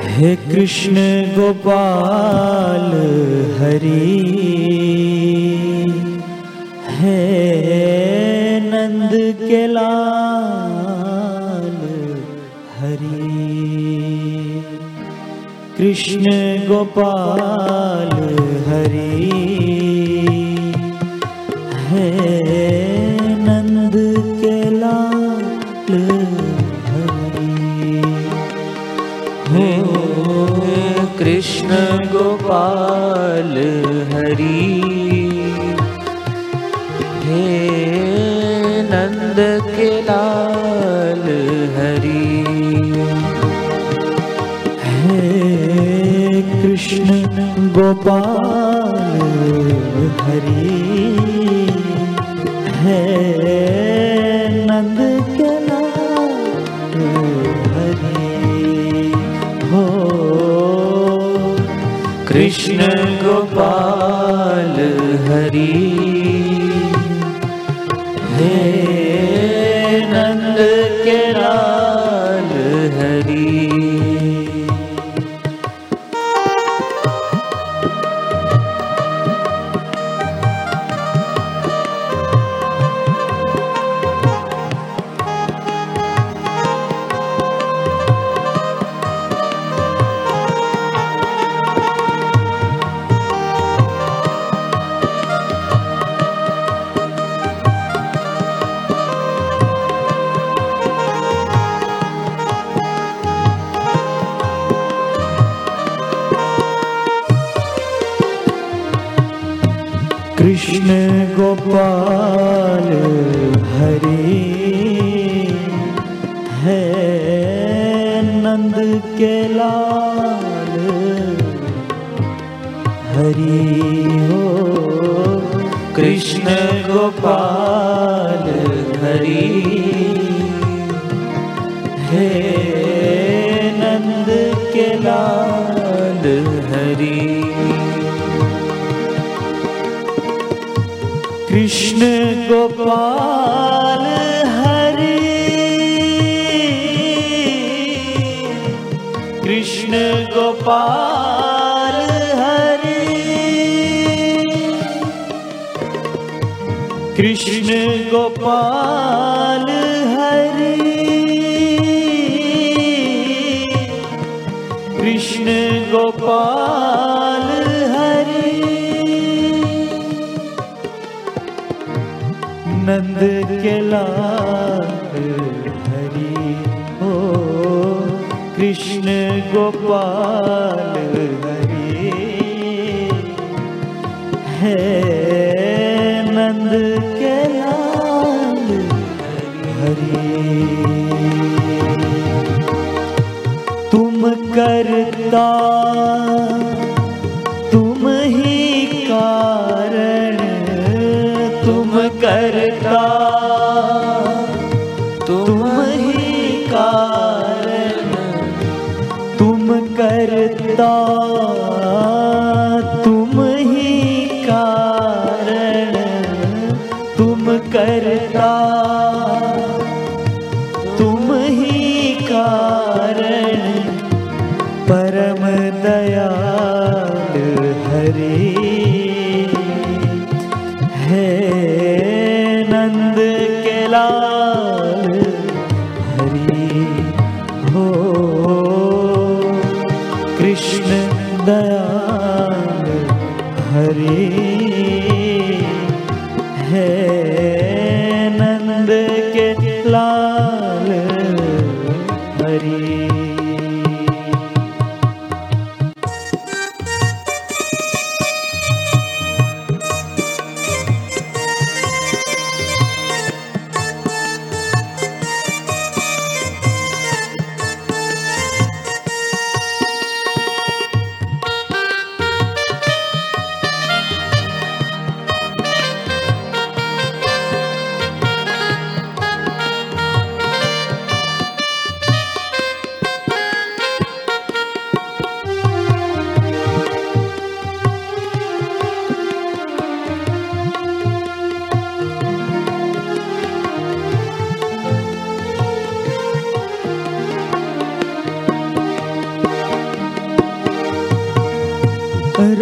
हे कृष्ण गोपाल हरि हे नंद के लाल हरि। कृष्ण गोपाल हरि। कृष्ण गोपाल हरि कृष्ण गोपाल हरि है नंद के लाल हरि हो कृष्ण गोपाल हरि हे नंद के लाल कृष्ण गोपाल हरि। कृष्ण गोपाल हरि। कृष्ण गोपाल हरि। कृष्ण गोपाल नंद के लाल हरि हो कृष्ण गोपाल तुम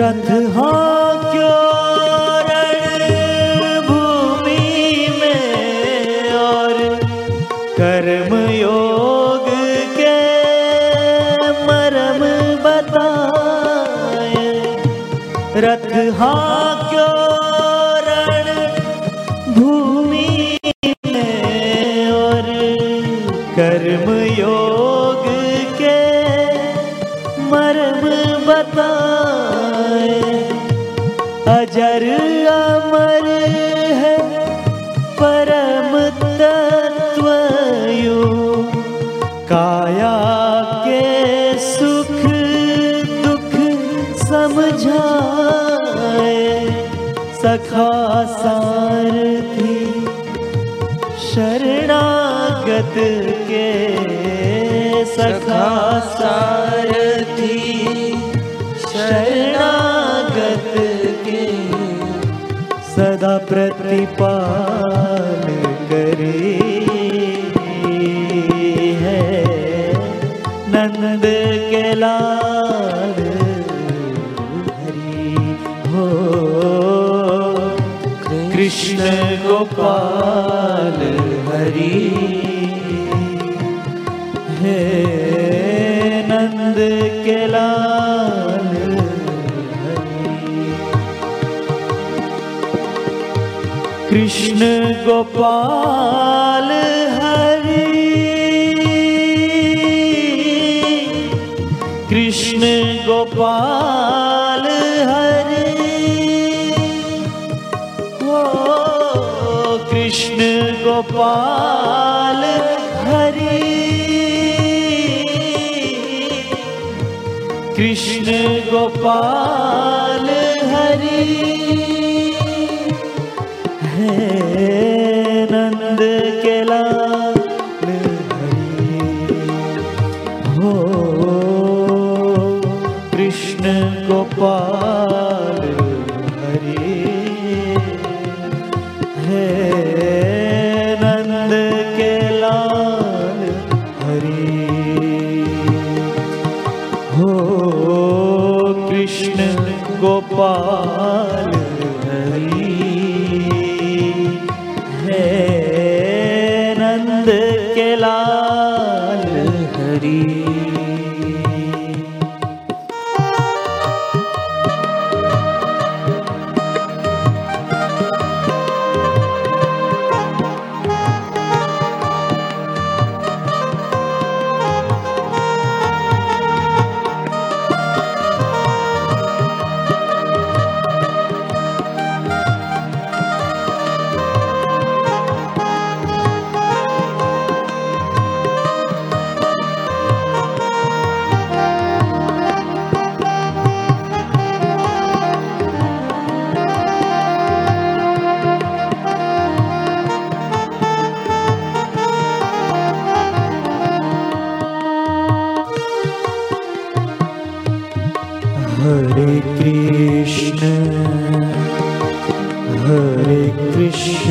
रथ क्यों भूमि में और कर्म योग के मरम बताए। रथ हाक्यो सखा सारथी शरणागत के सखा सारथी शरणागत के सदा प्रतिपाल करे है। नंद कृष्ण गोपाल हरि। हे नंद के लाल हरि। कृष्ण गोपाल हरि। कृष्ण गोपाल हरि। गोपाल हरि। कृष्ण गोपाल हरि। है कृष्ण गोपाल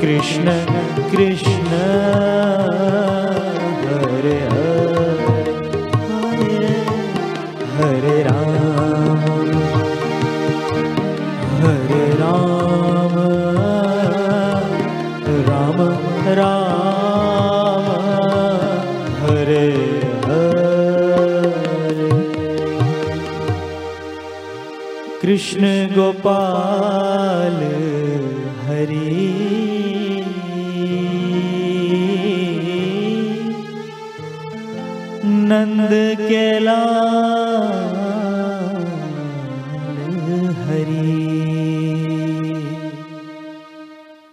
कृष्ण कृष्ण हरे हरे हरे राम हरे राम राम राम हरे हरे। कृष्ण गोपाल हरि नंद के लाल